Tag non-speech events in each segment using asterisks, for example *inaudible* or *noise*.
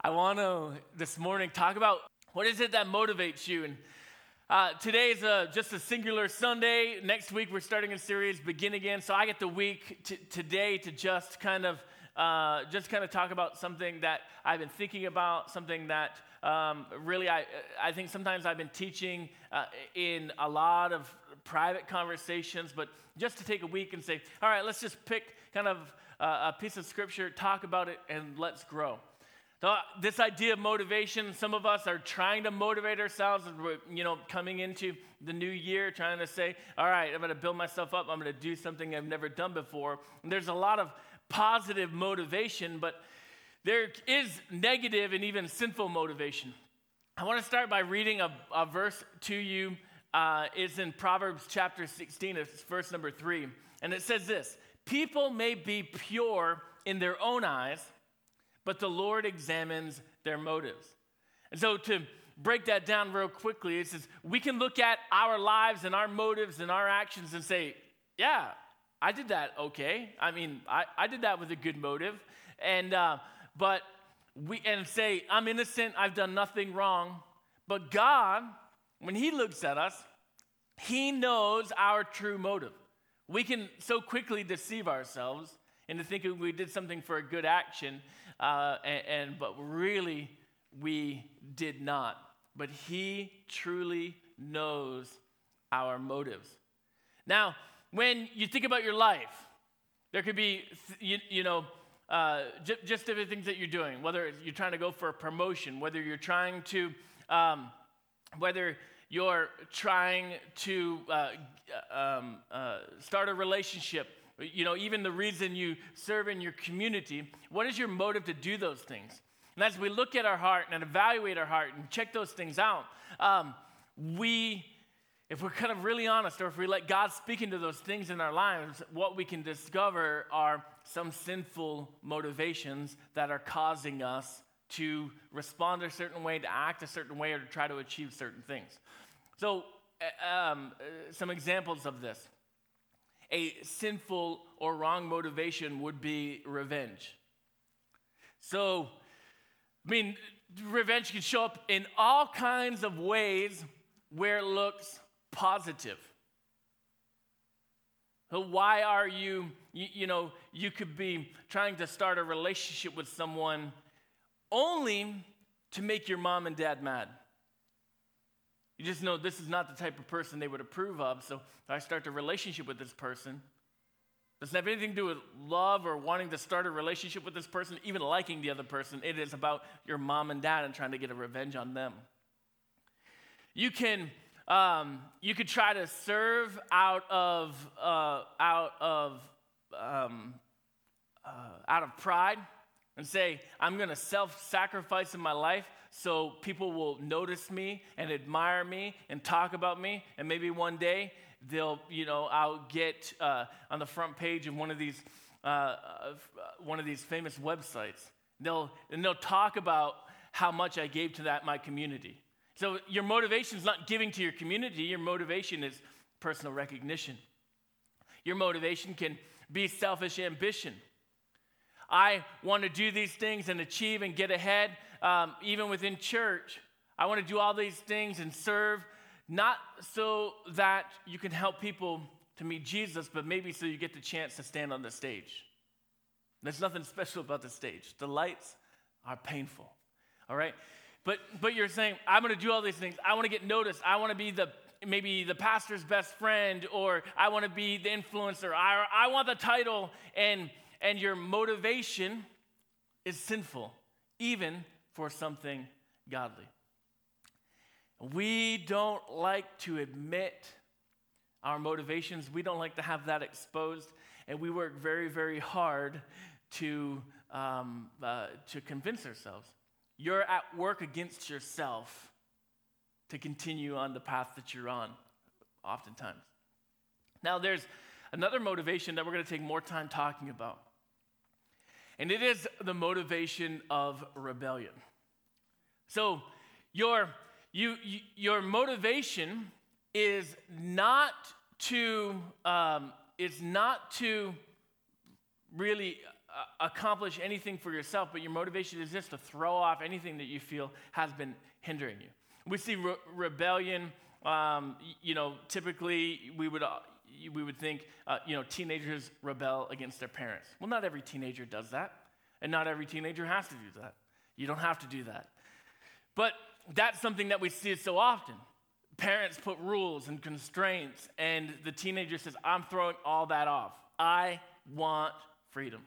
I want to this morning talk about what is it that motivates you. And uh, today is a, just a singular Sunday. Next week we're starting a series, begin again. So I get the week t- today to just kind of uh, just kind of talk about something that I've been thinking about, something that um, really I I think sometimes I've been teaching uh, in a lot of private conversations, but just to take a week and say, all right, let's just pick kind of a piece of scripture, talk about it, and let's grow. So this idea of motivation, some of us are trying to motivate ourselves, you know, coming into the new year, trying to say, all right, I'm going to build myself up. I'm going to do something I've never done before. And there's a lot of positive motivation, but there is negative and even sinful motivation. I want to start by reading a, a verse to you. Uh, it's in Proverbs chapter 16, it's verse number three. And it says this People may be pure in their own eyes but the Lord examines their motives. And so to break that down real quickly, it says we can look at our lives and our motives and our actions and say, yeah, I did that okay. I mean, I, I did that with a good motive. And, uh, but we, and say, I'm innocent, I've done nothing wrong. But God, when He looks at us, He knows our true motive. We can so quickly deceive ourselves into thinking we did something for a good action uh, and, and, but really we did not. But He truly knows our motives. Now, when you think about your life, there could be, you, you know, uh, j- just different things that you're doing, whether you're trying to go for a promotion, whether you're trying to, um, whether you're trying to uh, um, uh, start a relationship, you know, even the reason you serve in your community. What is your motive to do those things? And as we look at our heart and evaluate our heart and check those things out, um, we, if we're kind of really honest, or if we let God speak into those things in our lives, what we can discover are some sinful motivations that are causing us to respond a certain way, to act a certain way, or to try to achieve certain things. So, uh, um, uh, some examples of this a sinful or wrong motivation would be revenge. So, I mean, revenge can show up in all kinds of ways where it looks positive. So why are you, you, you know, you could be trying to start a relationship with someone only to make your mom and dad mad. You just know this is not the type of person they would approve of. So I start a relationship with this person, doesn't have anything to do with love or wanting to start a relationship with this person, even liking the other person. It is about your mom and dad and trying to get a revenge on them. You can um, you could try to serve out of uh, out of um, uh, out of pride and say, I'm going to self-sacrifice in my life so people will notice me and admire me and talk about me. And maybe one day they'll, you know, I'll get uh, on the front page of one of these, uh, uh, one of these famous websites. They'll, and they'll talk about how much I gave to that my community. So your motivation is not giving to your community. Your motivation is personal recognition. Your motivation can be selfish ambition. I want to do these things and achieve and get ahead, um, even within church. I want to do all these things and serve, not so that you can help people to meet Jesus, but maybe so you get the chance to stand on the stage. There's nothing special about the stage. The lights are painful, all right? But, but you're saying, I'm going to do all these things. I want to get noticed. I want to be the maybe the pastor's best friend, or I want to be the influencer. I, I want the title. And and your motivation is sinful, even for something godly. We don't like to admit our motivations, we don't like to have that exposed, and we work very, very hard to, um, uh, to convince ourselves. You're at work against yourself to continue on the path that you're on, oftentimes. Now, there's another motivation that we're going to take more time talking about. And it is the motivation of rebellion. So, your, you, you your motivation is not to, um, is not to really accomplish anything for yourself, but your motivation is just to throw off anything that you feel has been hindering you. We see re- rebellion. Um, you know, typically we would uh, we would think, uh, you know, teenagers rebel against their parents. Well, not every teenager does that, and not every teenager has to do that. You don't have to do that. But that's something that we see so often. Parents put rules and constraints, and the teenager says, I'm throwing all that off. I want freedom.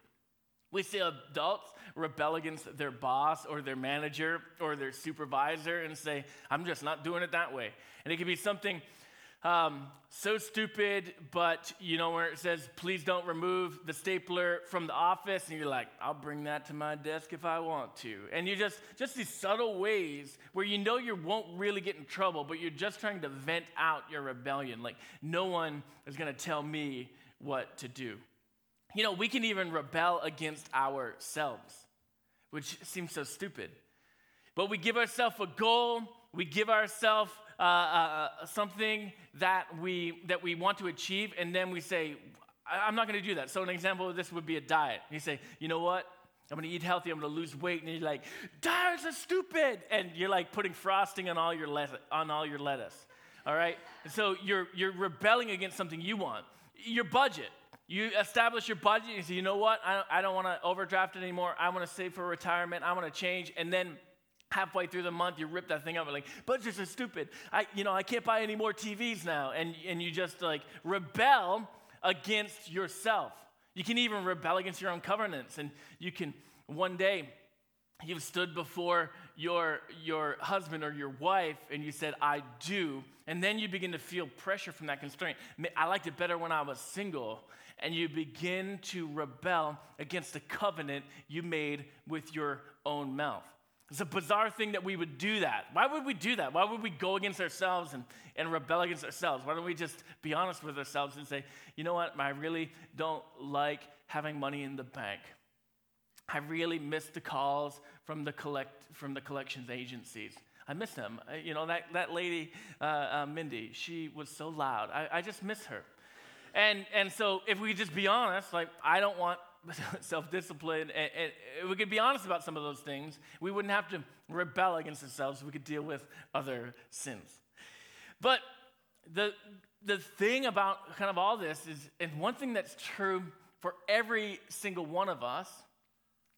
We see adults rebel against their boss or their manager or their supervisor and say, I'm just not doing it that way. And it could be something um, so stupid, but you know where it says, please don't remove the stapler from the office, and you're like, I'll bring that to my desk if I want to. And you just, just these subtle ways where you know you won't really get in trouble, but you're just trying to vent out your rebellion. Like, no one is going to tell me what to do. You know, we can even rebel against ourselves, which seems so stupid. But we give ourselves a goal, we give ourselves uh, uh, uh, something that we, that we want to achieve, and then we say, I'm not going to do that. So, an example of this would be a diet. You say, you know what? I'm going to eat healthy. I'm going to lose weight. And you're like, diets are stupid. And you're like putting frosting on all your, lettuce, on all your lettuce. All right? And so you're, you're rebelling against something you want. Your budget. You establish your budget. You say, you know what? I don't, I don't want to overdraft it anymore. I want to save for retirement. I want to change. And then halfway through the month you rip that thing up and like budgets are stupid. I you know i can't buy any more tvs now. And and you just like rebel against yourself. You can even rebel against your own covenants. And you can one day you've stood before your your husband or your wife and you said i do. And then you begin to feel pressure from that constraint. I liked it better when i was single. And you begin to rebel against the covenant you made with your own mouth it's a bizarre thing that we would do that. Why would we do that? Why would we go against ourselves and, and rebel against ourselves? Why don't we just be honest with ourselves and say, you know what? I really don't like having money in the bank. I really miss the calls from the, collect, from the collections agencies. I miss them. You know, that, that lady, uh, uh, Mindy, she was so loud. I, I just miss her. And, and so if we just be honest, like, I don't want *laughs* self discipline, and, and, we could be honest about some of those things, we wouldn't have to rebel against ourselves. We could deal with other sins. But the, the thing about kind of all this is, and one thing that's true for every single one of us,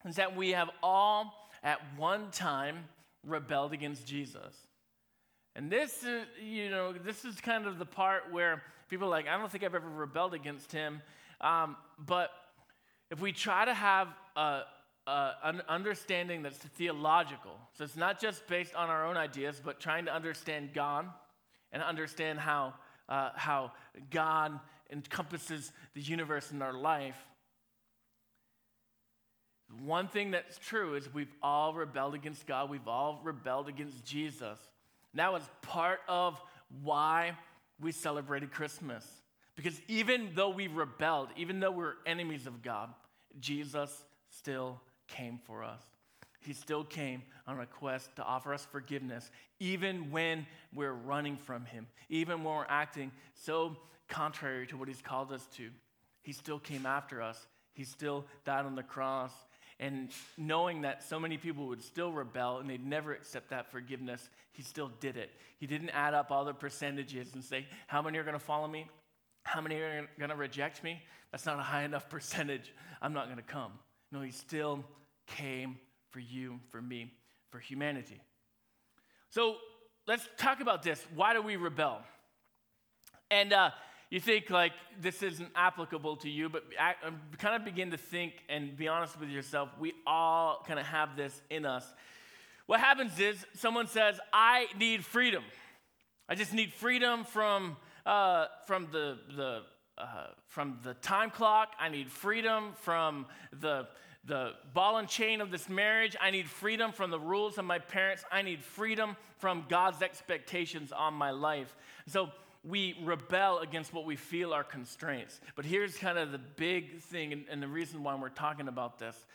is that we have all at one time rebelled against Jesus. And this is, you know, this is kind of the part where people are like, I don't think I've ever rebelled against him. Um, but if we try to have a, a, an understanding that's theological, so it's not just based on our own ideas, but trying to understand God and understand how, uh, how God encompasses the universe in our life, one thing that's true is we've all rebelled against God, we've all rebelled against Jesus. And that was part of why we celebrated Christmas. Because even though we rebelled, even though we're enemies of God, Jesus still came for us. He still came on a quest to offer us forgiveness, even when we're running from Him, even when we're acting so contrary to what He's called us to. He still came after us. He still died on the cross. And knowing that so many people would still rebel and they'd never accept that forgiveness, He still did it. He didn't add up all the percentages and say, How many are going to follow me? How many are going to reject me? That's not a high enough percentage. I'm not going to come. No, he still came for you, for me, for humanity. So let's talk about this. Why do we rebel? And uh, you think like this isn't applicable to you, but um, kind of begin to think and be honest with yourself. We all kind of have this in us. What happens is someone says, I need freedom. I just need freedom from uh, from the, the, uh, from the time clock. I need freedom from the, the ball and chain of this marriage. I need freedom from the rules of my parents. I need freedom from God's expectations on my life. So we rebel against what we feel are constraints. But here's kind of the big thing, and, and the reason why we're talking about this,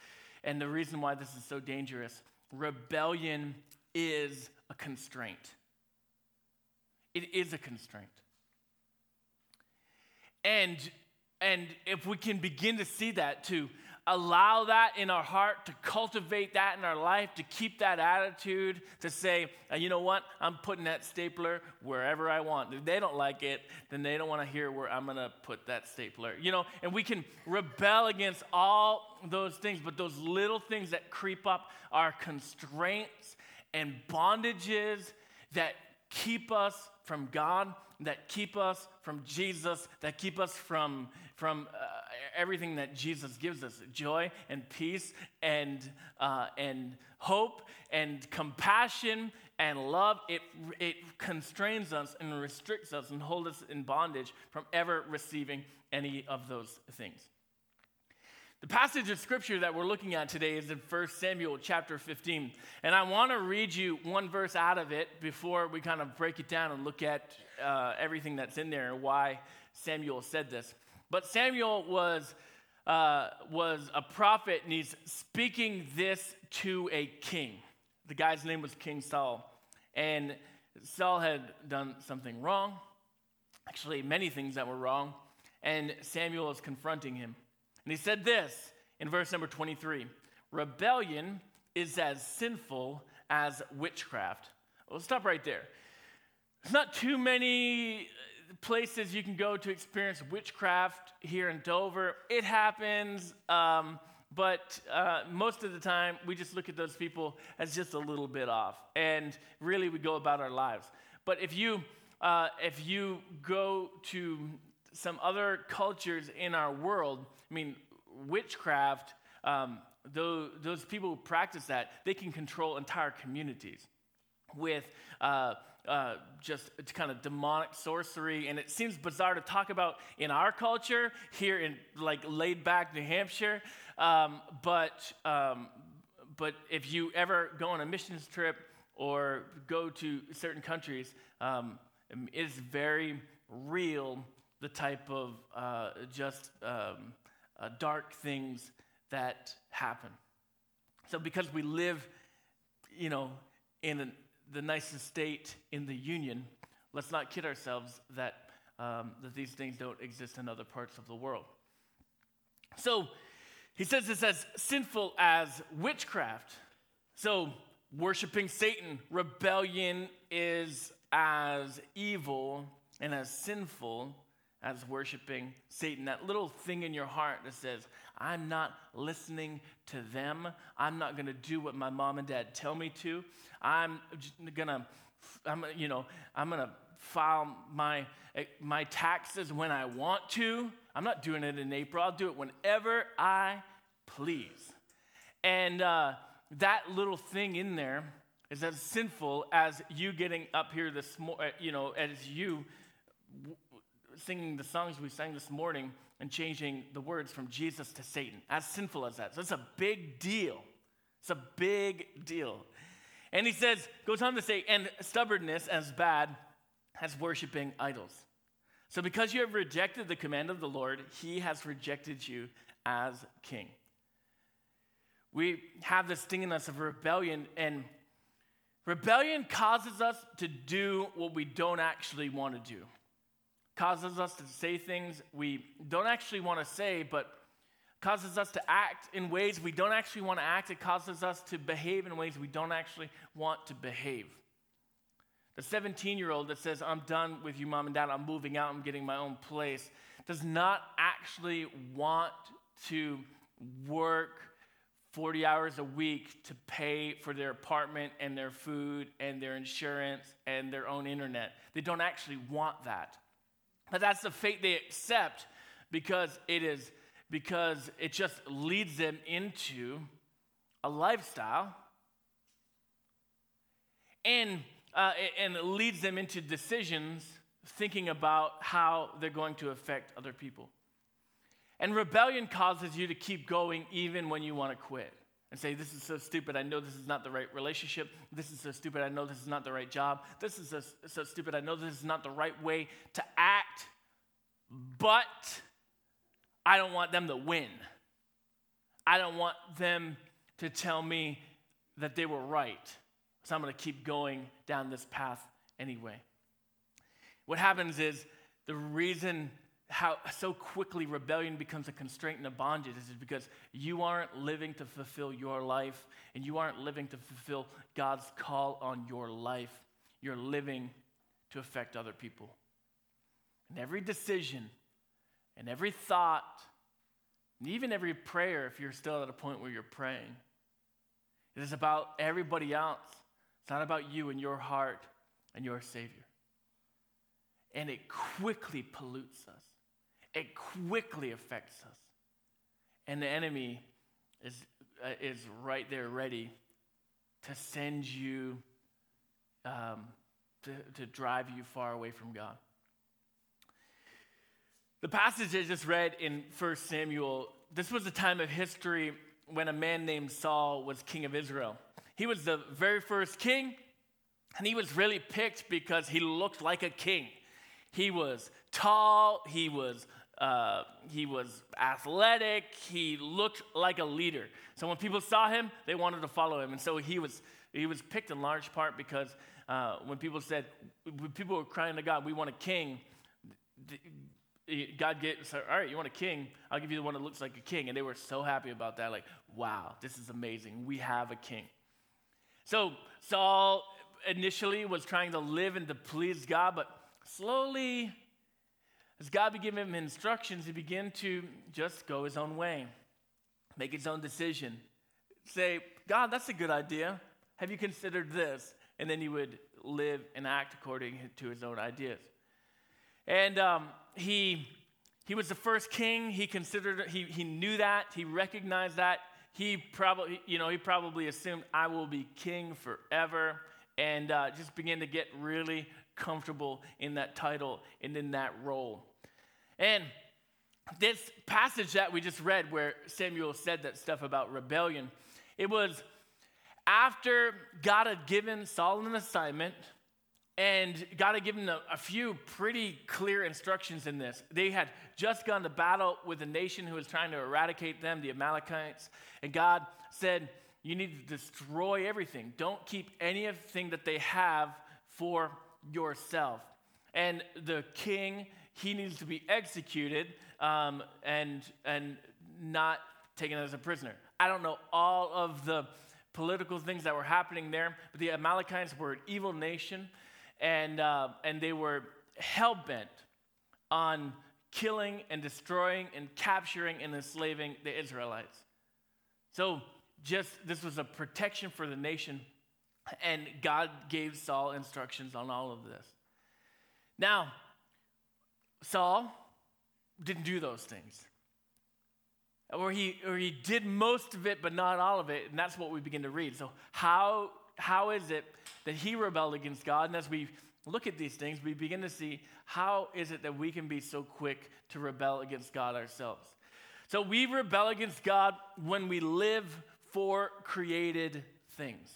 and the reason why this is so dangerous rebellion is a constraint. It is a constraint. And, and if we can begin to see that, to allow that in our heart, to cultivate that in our life, to keep that attitude, to say, uh, you know what, I'm putting that stapler wherever I want. If they don't like it, then they don't want to hear where I'm going to put that stapler. You know, and we can rebel against all those things, but those little things that creep up are constraints and bondages that keep us from God, that keep us from Jesus, that keep us from, from uh, everything that Jesus gives us joy and peace and, uh, and hope and compassion and love. It, it constrains us and restricts us and holds us in bondage from ever receiving any of those things. The passage of scripture that we're looking at today is in 1 Samuel chapter 15. And I want to read you one verse out of it before we kind of break it down and look at uh, everything that's in there and why Samuel said this. But Samuel was, uh, was a prophet and he's speaking this to a king. The guy's name was King Saul. And Saul had done something wrong, actually, many things that were wrong. And Samuel is confronting him. And he said this in verse number 23 Rebellion is as sinful as witchcraft. We'll stop right there. There's not too many uh, places you can go to experience witchcraft here in Dover. It happens, um, but uh, most of the time we just look at those people as just a little bit off, and really we go about our lives. But if you uh, if you go to some other cultures in our world, I mean, witchcraft, um, those, those people who practice that, they can control entire communities with uh, uh, just kind of demonic sorcery. And it seems bizarre to talk about in our culture here in like laid back New Hampshire. Um, but, um, but if you ever go on a missions trip or go to certain countries, um, it is very real the type of uh, just um, uh, dark things that happen. So, because we live, you know, in an, the nicest state in the union, let's not kid ourselves that, um, that these things don't exist in other parts of the world. So, he says it's as sinful as witchcraft. So, worshiping Satan, rebellion is as evil and as sinful as worshiping Satan. That little thing in your heart that says, I'm not listening to them. I'm not going to do what my mom and dad tell me to. I'm going to, I'm, you know, I'm going to file my, my taxes when I want to. I'm not doing it in April. I'll do it whenever I please. And uh, that little thing in there is as sinful as you getting up here this morning, you know, as you singing the songs we sang this morning and changing the words from Jesus to Satan. As sinful as that. So it's a big deal. It's a big deal. And he says, goes on to say, and stubbornness as bad as worshiping idols. So because you have rejected the command of the Lord, he has rejected you as king. We have this thing in us of rebellion, and rebellion causes us to do what we don't actually want to do causes us to say things we don't actually want to say, but causes us to act in ways we don't actually want to act. It causes us to behave in ways we don't actually want to behave. The 17 year old that says, I'm done with you, mom and dad, I'm moving out, I'm getting my own place, does not actually want to work 40 hours a week to pay for their apartment and their food and their insurance and their own internet. They don't actually want that. But that's the fate they accept because it is because it just leads them into a lifestyle and uh, and leads them into decisions thinking about how they're going to affect other people. And rebellion causes you to keep going even when you want to quit and say, This is so stupid. I know this is not the right relationship. This is so stupid. I know this is not the right job. This is so, so stupid. I know this is not the right way to but I don't want them to win. I don't want them to tell me that they were right. So I'm going to keep going down this path anyway. What happens is the reason how so quickly rebellion becomes a constraint and a bondage is because you aren't living to fulfill your life and you aren't living to fulfill God's call on your life. You're living to affect other people. And every decision and every thought, and even every prayer, if you're still at a point where you're praying, it is about everybody else. It's not about you and your heart and your Savior. And it quickly pollutes us it quickly affects us. And the enemy is, uh, is right there ready to send you, um, to, to drive you far away from God. The passage I just read in 1 Samuel, this was a time of history when a man named Saul was king of Israel. He was the very first king, and he was really picked because he looked like a king. He was tall, he was uh, he was athletic. He looked like a leader. So when people saw him, they wanted to follow him. And so he was, he was picked in large part because uh, when people said, when people were crying to God, we want a king, God get said, all right, you want a king? I'll give you the one that looks like a king. And they were so happy about that. Like, wow, this is amazing. We have a king. So Saul initially was trying to live and to please God, but slowly as God began giving him instructions, he began to just go his own way, make his own decision. Say, God, that's a good idea. Have you considered this? And then he would live and act according to his own ideas. And um, he, he was the first king. He considered, he, he knew that. He recognized that. He probably, you know, he probably assumed, I will be king forever. And uh, just began to get really comfortable in that title and in that role. And this passage that we just read, where Samuel said that stuff about rebellion, it was after God had given Saul an assignment, and God had given a, a, few pretty clear instructions in this. They had just gone to battle with a nation who was trying to eradicate them, the Amalekites. And God said, You need to destroy everything. Don't keep anything that they have for yourself. And the king he needs to be executed um, and, and not taken as a prisoner. I don't know all of the political things that were happening there, but the Amalekites were an evil nation, and, uh, and they were hell bent on killing and destroying and capturing and enslaving the Israelites. So, just this was a protection for the nation, and God gave Saul instructions on all of this. Now, Saul didn't do those things. Or he, or he did most of it, but not all of it. And that's what we begin to read. So, how, how is it that he rebelled against God? And as we look at these things, we begin to see how is it that we can be so quick to rebel against God ourselves. So, we rebel against God when we live for created things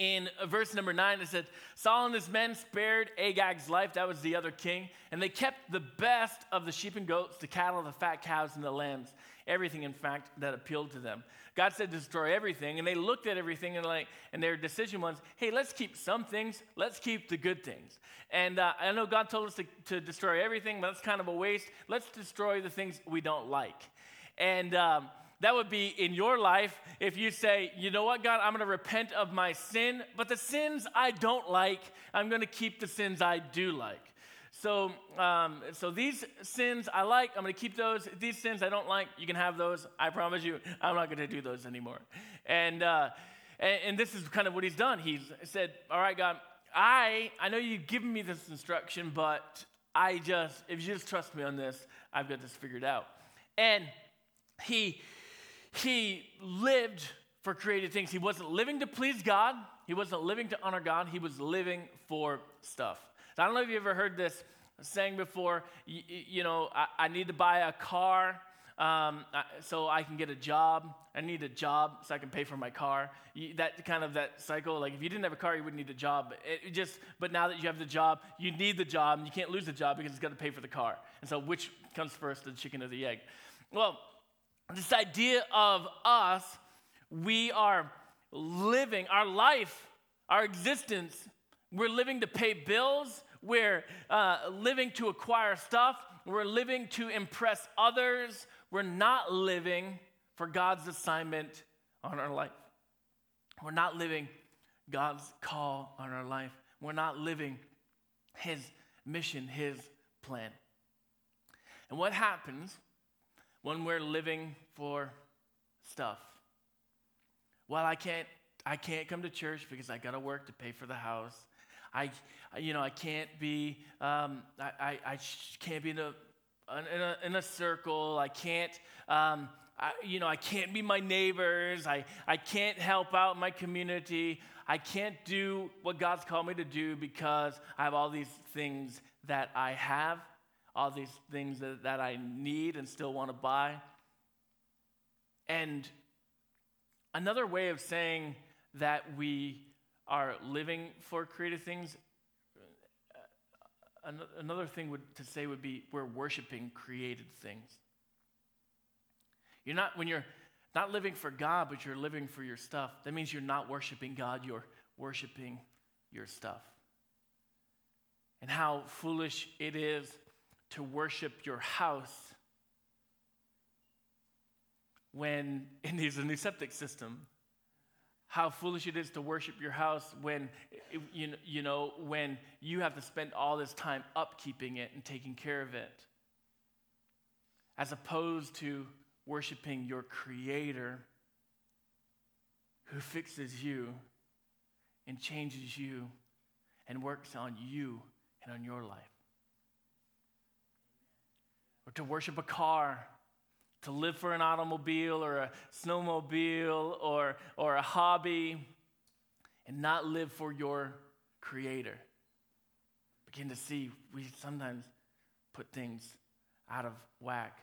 in verse number nine, it said, Saul and his men spared Agag's life, that was the other king, and they kept the best of the sheep and goats, the cattle, the fat cows, and the lambs, everything, in fact, that appealed to them. God said, destroy everything, and they looked at everything and like, and their decision was, hey, let's keep some things, let's keep the good things. And uh, I know God told us to, to, destroy everything, but that's kind of a waste. Let's destroy the things we don't like. And um, that would be in your life if you say, you know what, God, I'm going to repent of my sin, but the sins I don't like, I'm going to keep the sins I do like. So, um, so these sins I like, I'm going to keep those. These sins I don't like, you can have those. I promise you, I'm not going to do those anymore. And, uh, and, and this is kind of what he's done. He's said, all right, God, I, I know you've given me this instruction, but I just, if you just trust me on this, I've got this figured out. And he, he lived for created things. He wasn't living to please God, he wasn't living to honor God, he was living for stuff. I don't know if you ever heard this saying before, you, you know, I, I, need to buy a car. Um, so I can get a job. I need a job so I can pay for my car. You, that kind of that cycle. Like if you didn't have a car, you wouldn't need a job. It just, but now that you have the job, you need the job, and you can't lose the job because it's got to pay for the car. And so, which comes first, the chicken or the egg? Well, this idea of us, we are living our life, our existence. We're living to pay bills. We're uh, living to acquire stuff. we're living to impress others, we're not living for God's assignment on our life. We're not living God's call on our life. We're not living His mission, His plan. And what happens when we're living for stuff? Well, I can't I can't come to church because I got to work to pay for the house. I, you know, I can't be, um, I, I, I, can't be in a, in a, in a circle. I can't, um, I, you know, I can't be my neighbors. I, I can't help out my community. I can't do what God's called me to do because I have all these things that I have, all these things that, that I need and still want to buy. And another way of saying that we are living for created things. Uh, another thing would, to say would be we're worshiping created things. You're not, when you're not living for God, but you're living for your stuff, that means you're not worshiping God, you're worshiping your stuff. And how foolish it is to worship your house when *laughs* it needs a new septic system how foolish it is to worship your house when you, you know when you have to spend all this time upkeeping it and taking care of it. As opposed to worshiping your creator who fixes you and changes you and works on you and on your life. Or to worship a car to live for an automobile or a snowmobile or, or a hobby and not live for your creator. Begin to see we sometimes put things out of whack.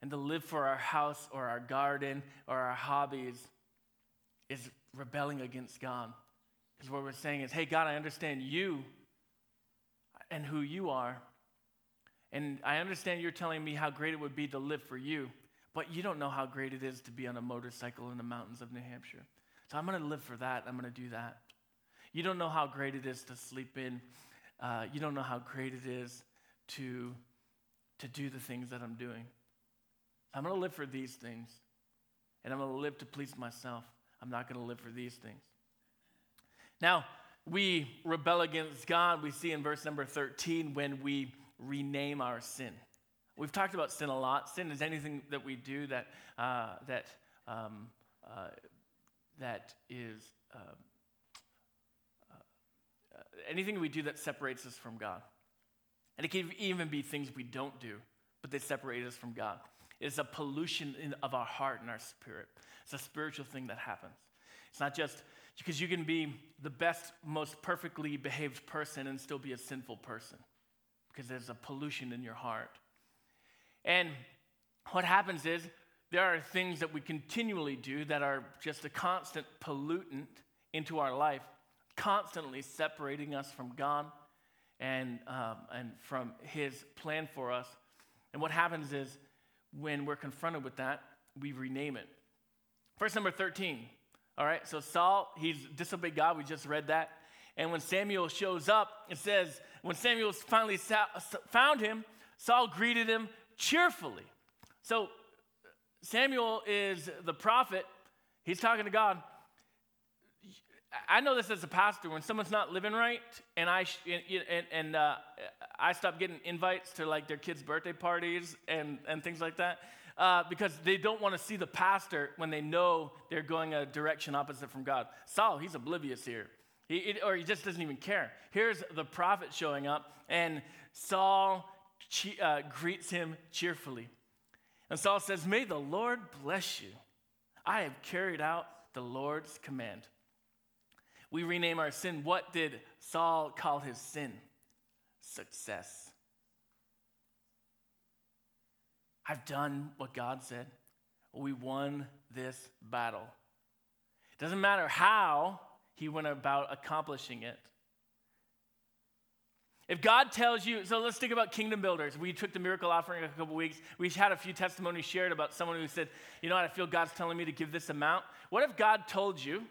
And to live for our house or our garden or our hobbies is rebelling against God. Because what we're saying is, hey, God, I understand you and who you are, and I understand you're telling me how great it would be to live for you, but you don't know how great it is to be on a motorcycle in the mountains of New Hampshire. So I'm going to live for that. I'm going to do that. You don't know how great it is to sleep in. Uh, you don't know how great it is to, to do the things that I'm doing. I'm going to live for these things, and I'm going to live to please myself. I'm not going to live for these things. Now, we rebel against God. We see in verse number 13 when we rename our sin. We've talked about sin a lot. Sin is anything that we do that, uh, that, um, uh, that is uh, uh, anything we do that separates us from God. And it can even be things we don't do, but they separate us from God. It's a pollution in, of our heart and our spirit. It's a spiritual thing that happens. It's not just because you can be the best, most perfectly behaved person and still be a sinful person because there's a pollution in your heart. And what happens is there are things that we continually do that are just a constant pollutant into our life, constantly separating us from God and, um, and from His plan for us. And what happens is when we're confronted with that, we rename it. Verse number 13. All right, so Saul, he's disobeyed God. We just read that. And when Samuel shows up, it says, when Samuel finally found him, Saul greeted him cheerfully. So Samuel is the prophet. He's talking to God. I know this as a pastor. When someone's not living right, and I and, and uh, I stop getting invites to like their kids' birthday parties and and things like that, uh, because they don't want to see the pastor when they know they're going a direction opposite from God. Saul, he's oblivious here. He, it, or he just doesn't even care. Here's the prophet showing up, and Saul uh, greets him cheerfully. And Saul says, May the Lord bless you. I have carried out the Lord's command. We rename our sin. What did Saul call his sin? Success. I've done what God said. We won this battle. It doesn't matter how he went about accomplishing it. If God tells you, so let's think about kingdom builders. We took the miracle offering a couple weeks. We had a few testimonies shared about someone who said, you know what, I feel God's telling me to give this amount. What if God told you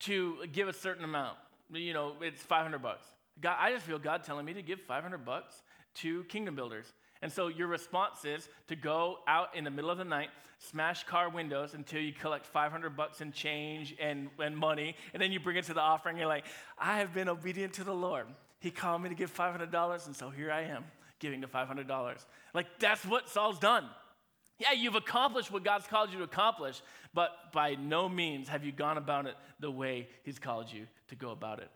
to give a certain amount? You know, it's 500 bucks. God, I just feel God telling me to give 500 bucks to kingdom builders. And so your response is to go out in the middle of the night, smash car windows until you collect 500 bucks in change and, and money, and then you bring it to the offering. You're like, I have been obedient to the Lord. He called me to give $500, and so here I am giving the $500. Like, that's what Saul's done. Yeah, you've accomplished what God's called you to accomplish, but by no means have you gone about it the way He's called you to go about it.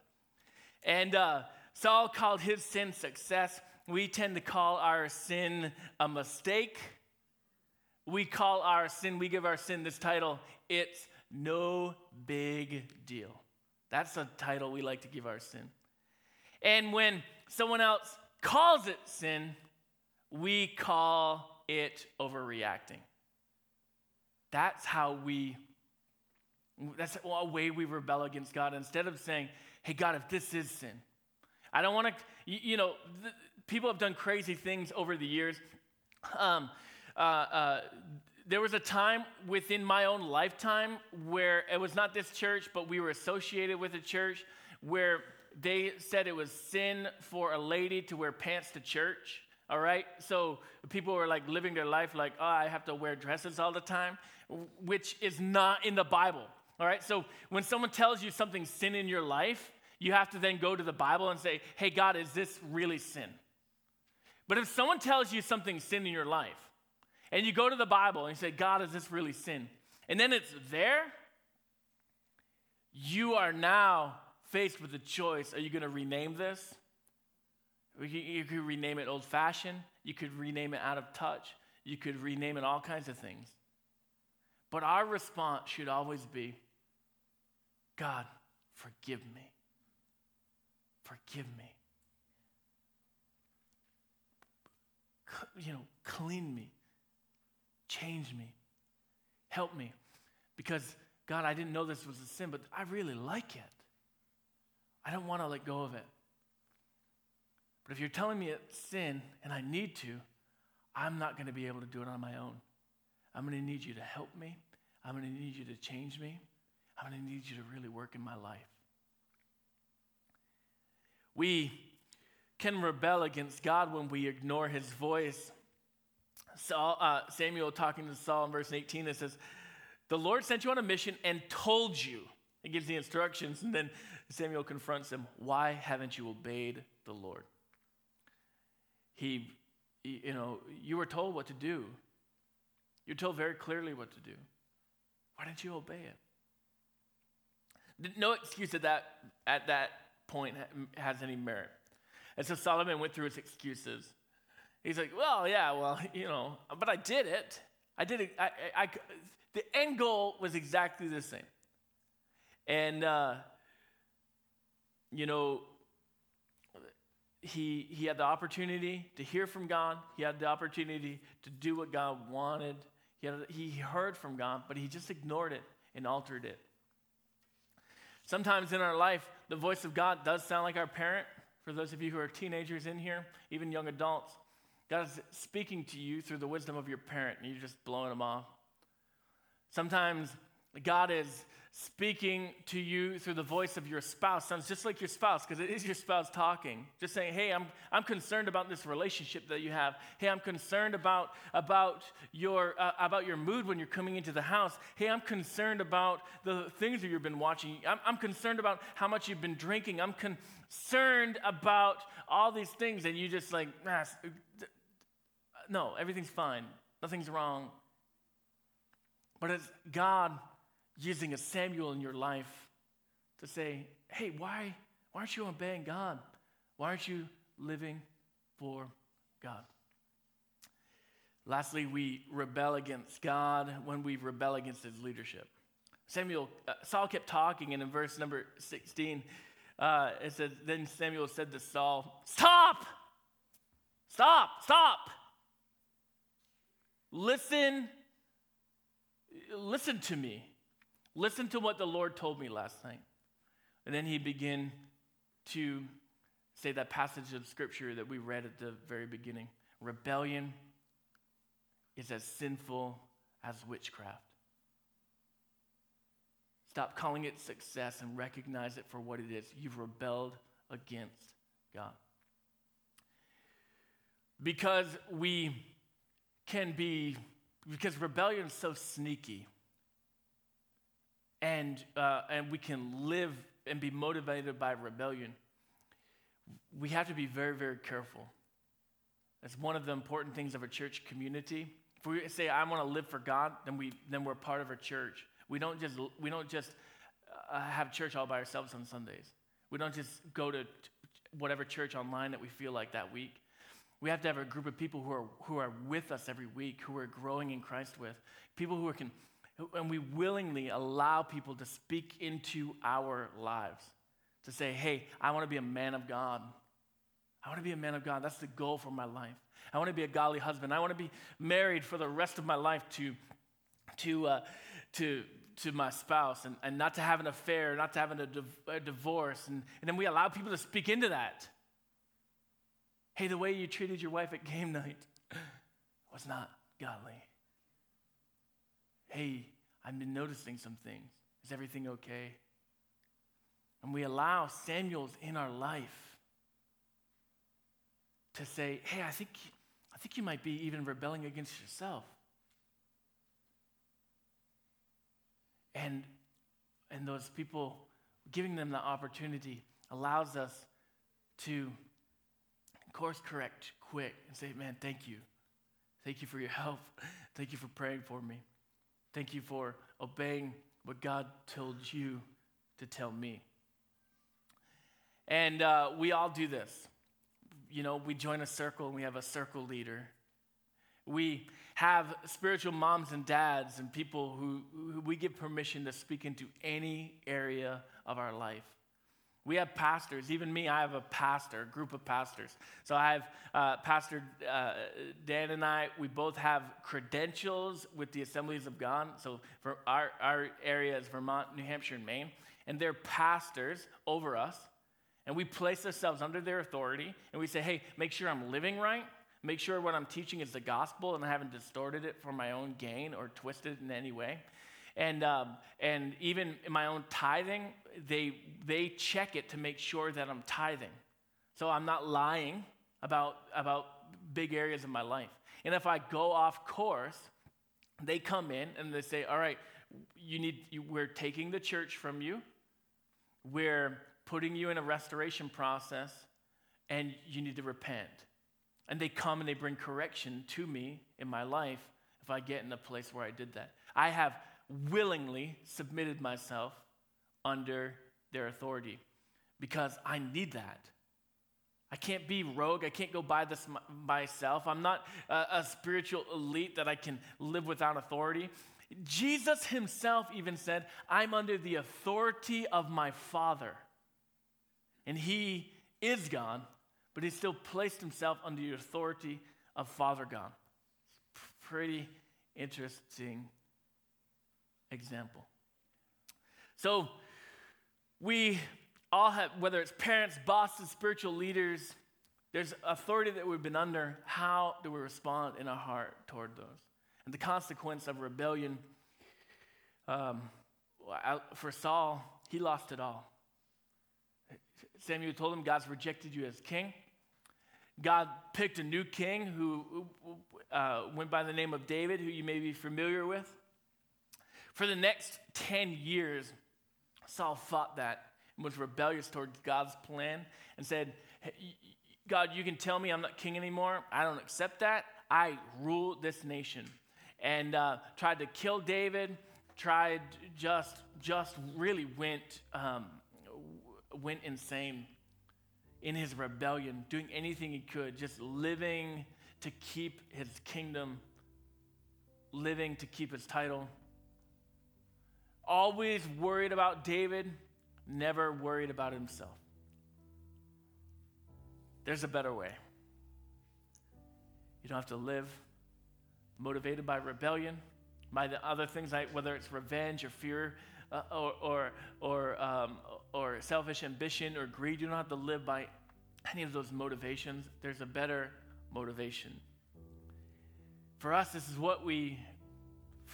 And uh, Saul called his sin success. We tend to call our sin a mistake. We call our sin, we give our sin this title, it's no big deal. That's a title we like to give our sin. And when someone else calls it sin, we call it overreacting. That's how we, that's a way we rebel against God. Instead of saying, hey, God, if this is sin, I don't want to, you, you, know, th- people have done crazy things over the years. Um, uh, uh, there was a time within my own lifetime where it was not this church, but we were associated with a church where they said it was sin for a lady to wear pants to church. All right? So people were like living their life like, oh, I have to wear dresses all the time, which is not in the Bible. All right? So when someone tells you something sin in your life, you have to then go to the Bible and say, hey, God, is this really sin? But if someone tells you something sin in your life, and you go to the Bible and you say, God, is this really sin? And then it's there, you are now faced with a choice. Are you going to rename this? You could rename it old fashioned. You could rename it out of touch. You could rename it all kinds of things. But our response should always be God, forgive me. Forgive me. You know, clean me. Change me. Help me. Because, God, I didn't know this was a sin, but I really like it. I don't want to let go of it. But if you're telling me it's sin and I need to, I'm not going to be able to do it on my own. I'm going to need you to help me. I'm going to need you to change me. I'm going to need you to really work in my life. We can rebel against God when we ignore his voice. Saul, uh, Samuel talking to Saul in verse 18, it says, The Lord sent you on a mission and told you. He gives the instructions, and then Samuel confronts him, Why haven't you obeyed the Lord? He, you know, you were told what to do. You're told very clearly what to do. Why didn't you obey it? No excuse at that, at that point has any merit. And so Solomon went through his excuses. He's like, well, yeah, well, *laughs* you know, but I did it. I did it. I, I, I the end goal was exactly the same. And, uh, you know, he, he had the opportunity to hear from God. He had the opportunity to do what God wanted. He, had, he heard from God, but he just ignored it and altered it. Sometimes in our life, the voice of God does sound like our parent. For those of you who are teenagers in here, even young adults, God is speaking to you through the wisdom of your parent, and you're just blowing them off. Sometimes God is speaking to you through the voice of your spouse sounds just like your spouse because it is your spouse talking. Just saying hey i'm, I'm concerned about this relationship that you have. Hey i'm concerned about, about, your, uh, about your mood when you're coming into the house. Hey i'm concerned about the things that you've been watching. I'm, I'm concerned about how much you've been drinking. I'm concerned about all these things and you just like nah, no everything's fine. Nothing's wrong. But it's god using a Samuel in your life to say, hey, why, why aren't you obeying God? Why aren't you living for God? Lastly, we rebel against God when we rebel against his leadership. Samuel, uh, Saul kept talking, and in verse number 16, uh, it says, Then Samuel said to Saul, Stop! Stop! Stop! Listen, listen to me. Listen to what the Lord told me last night. And then he began to say that passage of scripture that we read at the very beginning. Rebellion is as sinful as witchcraft. Stop calling it success and recognize it for what it is. You've rebelled against God. because we can be, because rebellion is so sneaky. And, uh, and we can live and be motivated by rebellion. We have to be very, very careful. That's one of the important things of a church community. If we say, I want to live for God, then, we, then we're part of a church. We don't just, we don't just uh, have church all by ourselves on Sundays. We don't just go to whatever church online that we feel like that week. We have to have a group of people who are, who are with us every week, who are growing in Christ with, people who are can, and we willingly allow people to speak into our lives, to say, hey, I want to be a man of God. I want to be a man of God. That's the goal for my life. I want to be a godly husband. I want to be married for the rest of my life to, to, uh, to, to my spouse and, and not to have an affair, not to have a, div- a divorce. And, and then we allow people to speak into that. Hey, the way you treated your wife at game *laughs* night was not godly. Hey, I've been noticing some things. Is everything okay? And we allow Samuels in our life to say, hey, I think, I think you might be even rebelling against yourself. And, and those people, giving them the opportunity allows us to course correct quick and say, man, thank you. Thank you for your *laughs* help. Thank you for praying for me. Thank you for obeying what God told you to tell me. And uh, we all do this. You know, we join a circle and we have a circle leader. We have spiritual moms and dads and people who, who we give permission to speak into any area of our life. We have pastors. Even me, I have a pastor, a group of pastors. So I have uh, Pastor uh, Dan and I, we both have credentials with the Assemblies of God. So for our, our area is Vermont, New Hampshire, and Maine. And they're pastors over us. And we place ourselves under their authority. And we say, hey, make sure I'm living right. Make sure what I'm teaching is the gospel and I haven't distorted it for my own gain or twisted it in any way. And, um, and even in my own tithing, they, they check it to make sure that I'm tithing. So I'm not lying about, about big areas of my life. And if I go off course, they come in and they say, All right, you need, you, we're taking the church from you, we're putting you in a restoration process, and you need to repent. And they come and they bring correction to me in my life if I get in a place where I did that. I have willingly submitted myself under their authority because I need that. I can't be rogue. I can't go by this myself. I'm not a, a spiritual elite that I can live without authority. Jesus himself even said, I'm under the authority of my Father. And he is God, but he still placed himself under the authority of Father God. Pretty interesting example. So, we all have, whether it's parents, bosses, spiritual leaders, there's authority that we've been under. How do we respond in our heart toward those? And the consequence of rebellion um, for Saul, he lost it all. Samuel told him, God's rejected you as king. God picked a new king who uh, went by the name of David, who you may be familiar with. For the next 10 years, Saul fought that and was rebellious towards God's plan and said, God, you can tell me I'm not king anymore. I don't accept that. I rule this nation. And uh, tried to kill David, tried just, just really went, um, went insane in his rebellion, doing anything he could, just living to keep his kingdom, living to keep his title always worried about David, never worried about himself. There's a better way. You don't have to live motivated by rebellion, by the other things, like whether it's revenge or fear uh, or, or, or, um, or selfish ambition or greed. You don't have to live by any of those motivations. There's a better motivation. For us, this is what we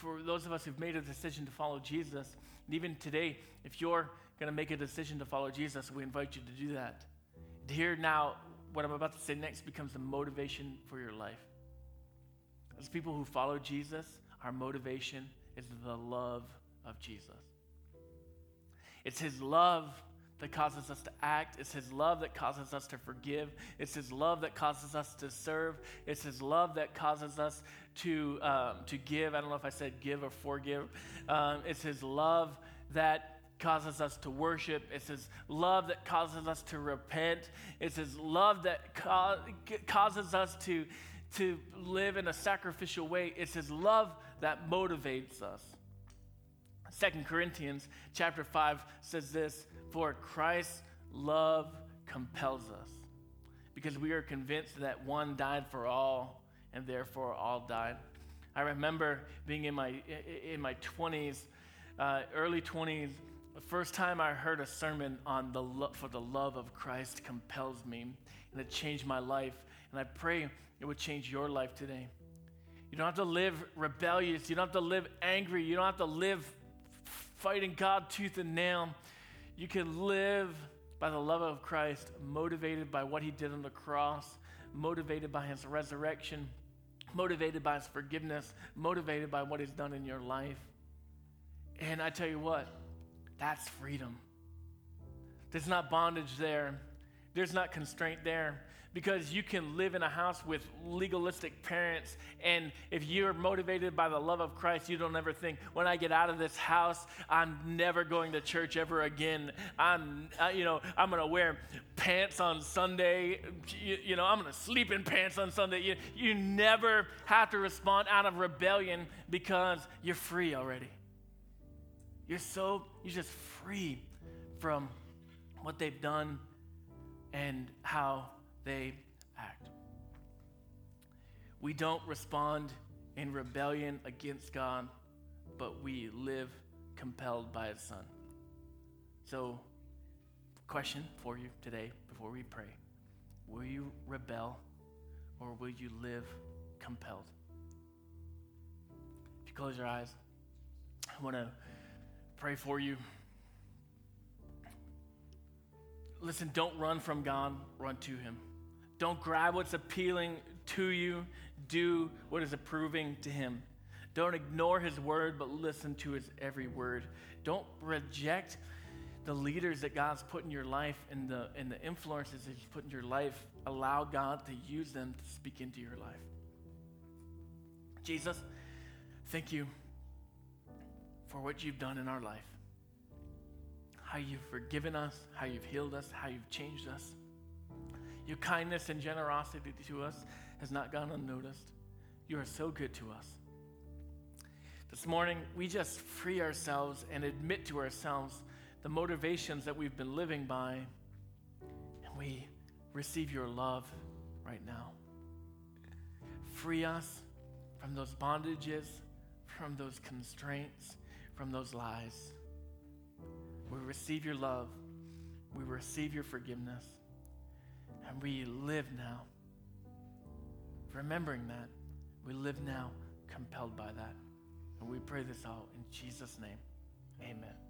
for those of us who've made a decision to follow Jesus, and even today, if you're going to make a decision to follow Jesus, we invite you to do that. Here now, what I'm about to say next becomes the motivation for your life. As people who follow Jesus, our motivation is the love of Jesus. It's his love that causes us to act. It's His love that causes us to forgive. It's His love that causes us to serve. It's His love that causes us to, um, to give. I don't know if I said give or forgive. Um, it's His love that causes us to worship. It's His love that causes us to repent. It's His love that ca- causes us to, to live in a sacrificial way. It's His love that motivates us. Second Corinthians chapter 5 says this for Christ's love compels us because we are convinced that one died for all and therefore all died. I remember being in my, in my 20s, uh, early 20s, the first time I heard a sermon on the lo- for the love of Christ compels me, and it changed my life. And I pray it would change your life today. You don't have to live rebellious. You don't have to live angry. You don't have to live fighting God tooth and nail. You can live by the love of Christ, motivated by what he did on the cross, motivated by his resurrection, motivated by his forgiveness, motivated by what he's done in your life. And I tell you what, that's freedom. There's not bondage there, there's not constraint there because you can live in a house with legalistic parents and if you're motivated by the love of christ you don't ever think when i get out of this house i'm never going to church ever again. I'm uh, you know i'm going to wear pants on sunday. You, you know i'm going to sleep in pants on sunday. You, you never have to respond out of rebellion because you're free already. You're so you're just free from what they've done and how they act. We don't respond in rebellion against God, but we live compelled by His Son. So, question for you today before we pray Will you rebel or will you live compelled? If you close your eyes, I want to pray for you. Listen, don't run from God, run to Him. Don't grab what's appealing to you, do what is approving to Him. Don't ignore His word, but listen to His every word. Don't reject the leaders that God's put in your life and the, and the influences that He's put in your life. Allow God to use them to speak into your life. Jesus, thank you for what you've done in our life. How you've forgiven us, how you've healed us, how you've changed us. Your kindness and generosity to us has not gone unnoticed. You are so good to us. This morning, we just free ourselves and admit to ourselves the motivations that we've been living by, and we receive your love right now. Free us from those bondages, from those constraints, from those lies. We receive your love, we receive your forgiveness. And we live now. Remembering that, we live now compelled by that. And we pray this all in Jesus' name. Amen.